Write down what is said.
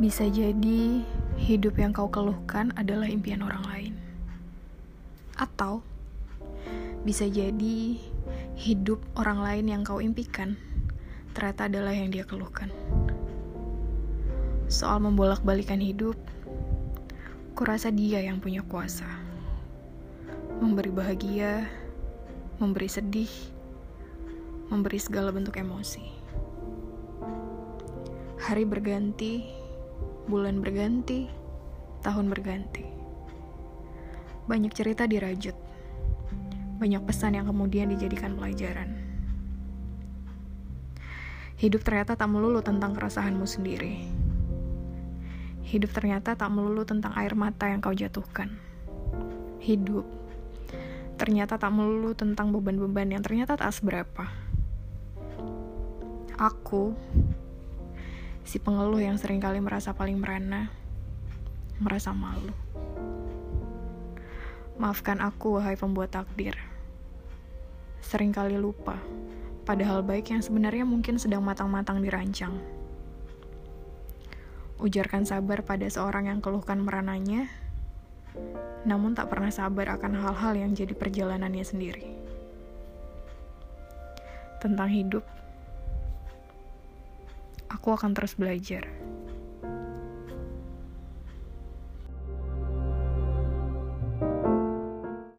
Bisa jadi hidup yang kau keluhkan adalah impian orang lain. Atau bisa jadi hidup orang lain yang kau impikan ternyata adalah yang dia keluhkan. Soal membolak-balikan hidup, kurasa dia yang punya kuasa. Memberi bahagia, memberi sedih, memberi segala bentuk emosi. Hari berganti, bulan berganti, tahun berganti. Banyak cerita dirajut, banyak pesan yang kemudian dijadikan pelajaran. Hidup ternyata tak melulu tentang keresahanmu sendiri. Hidup ternyata tak melulu tentang air mata yang kau jatuhkan. Hidup ternyata tak melulu tentang beban-beban yang ternyata tak seberapa. Aku, si pengeluh yang sering kali merasa paling merana, merasa malu. Maafkan aku, wahai pembuat takdir. Seringkali lupa, padahal baik yang sebenarnya mungkin sedang matang-matang dirancang. Ujarkan sabar pada seorang yang keluhkan merananya, namun tak pernah sabar akan hal-hal yang jadi perjalanannya sendiri. Tentang hidup, aku akan terus belajar.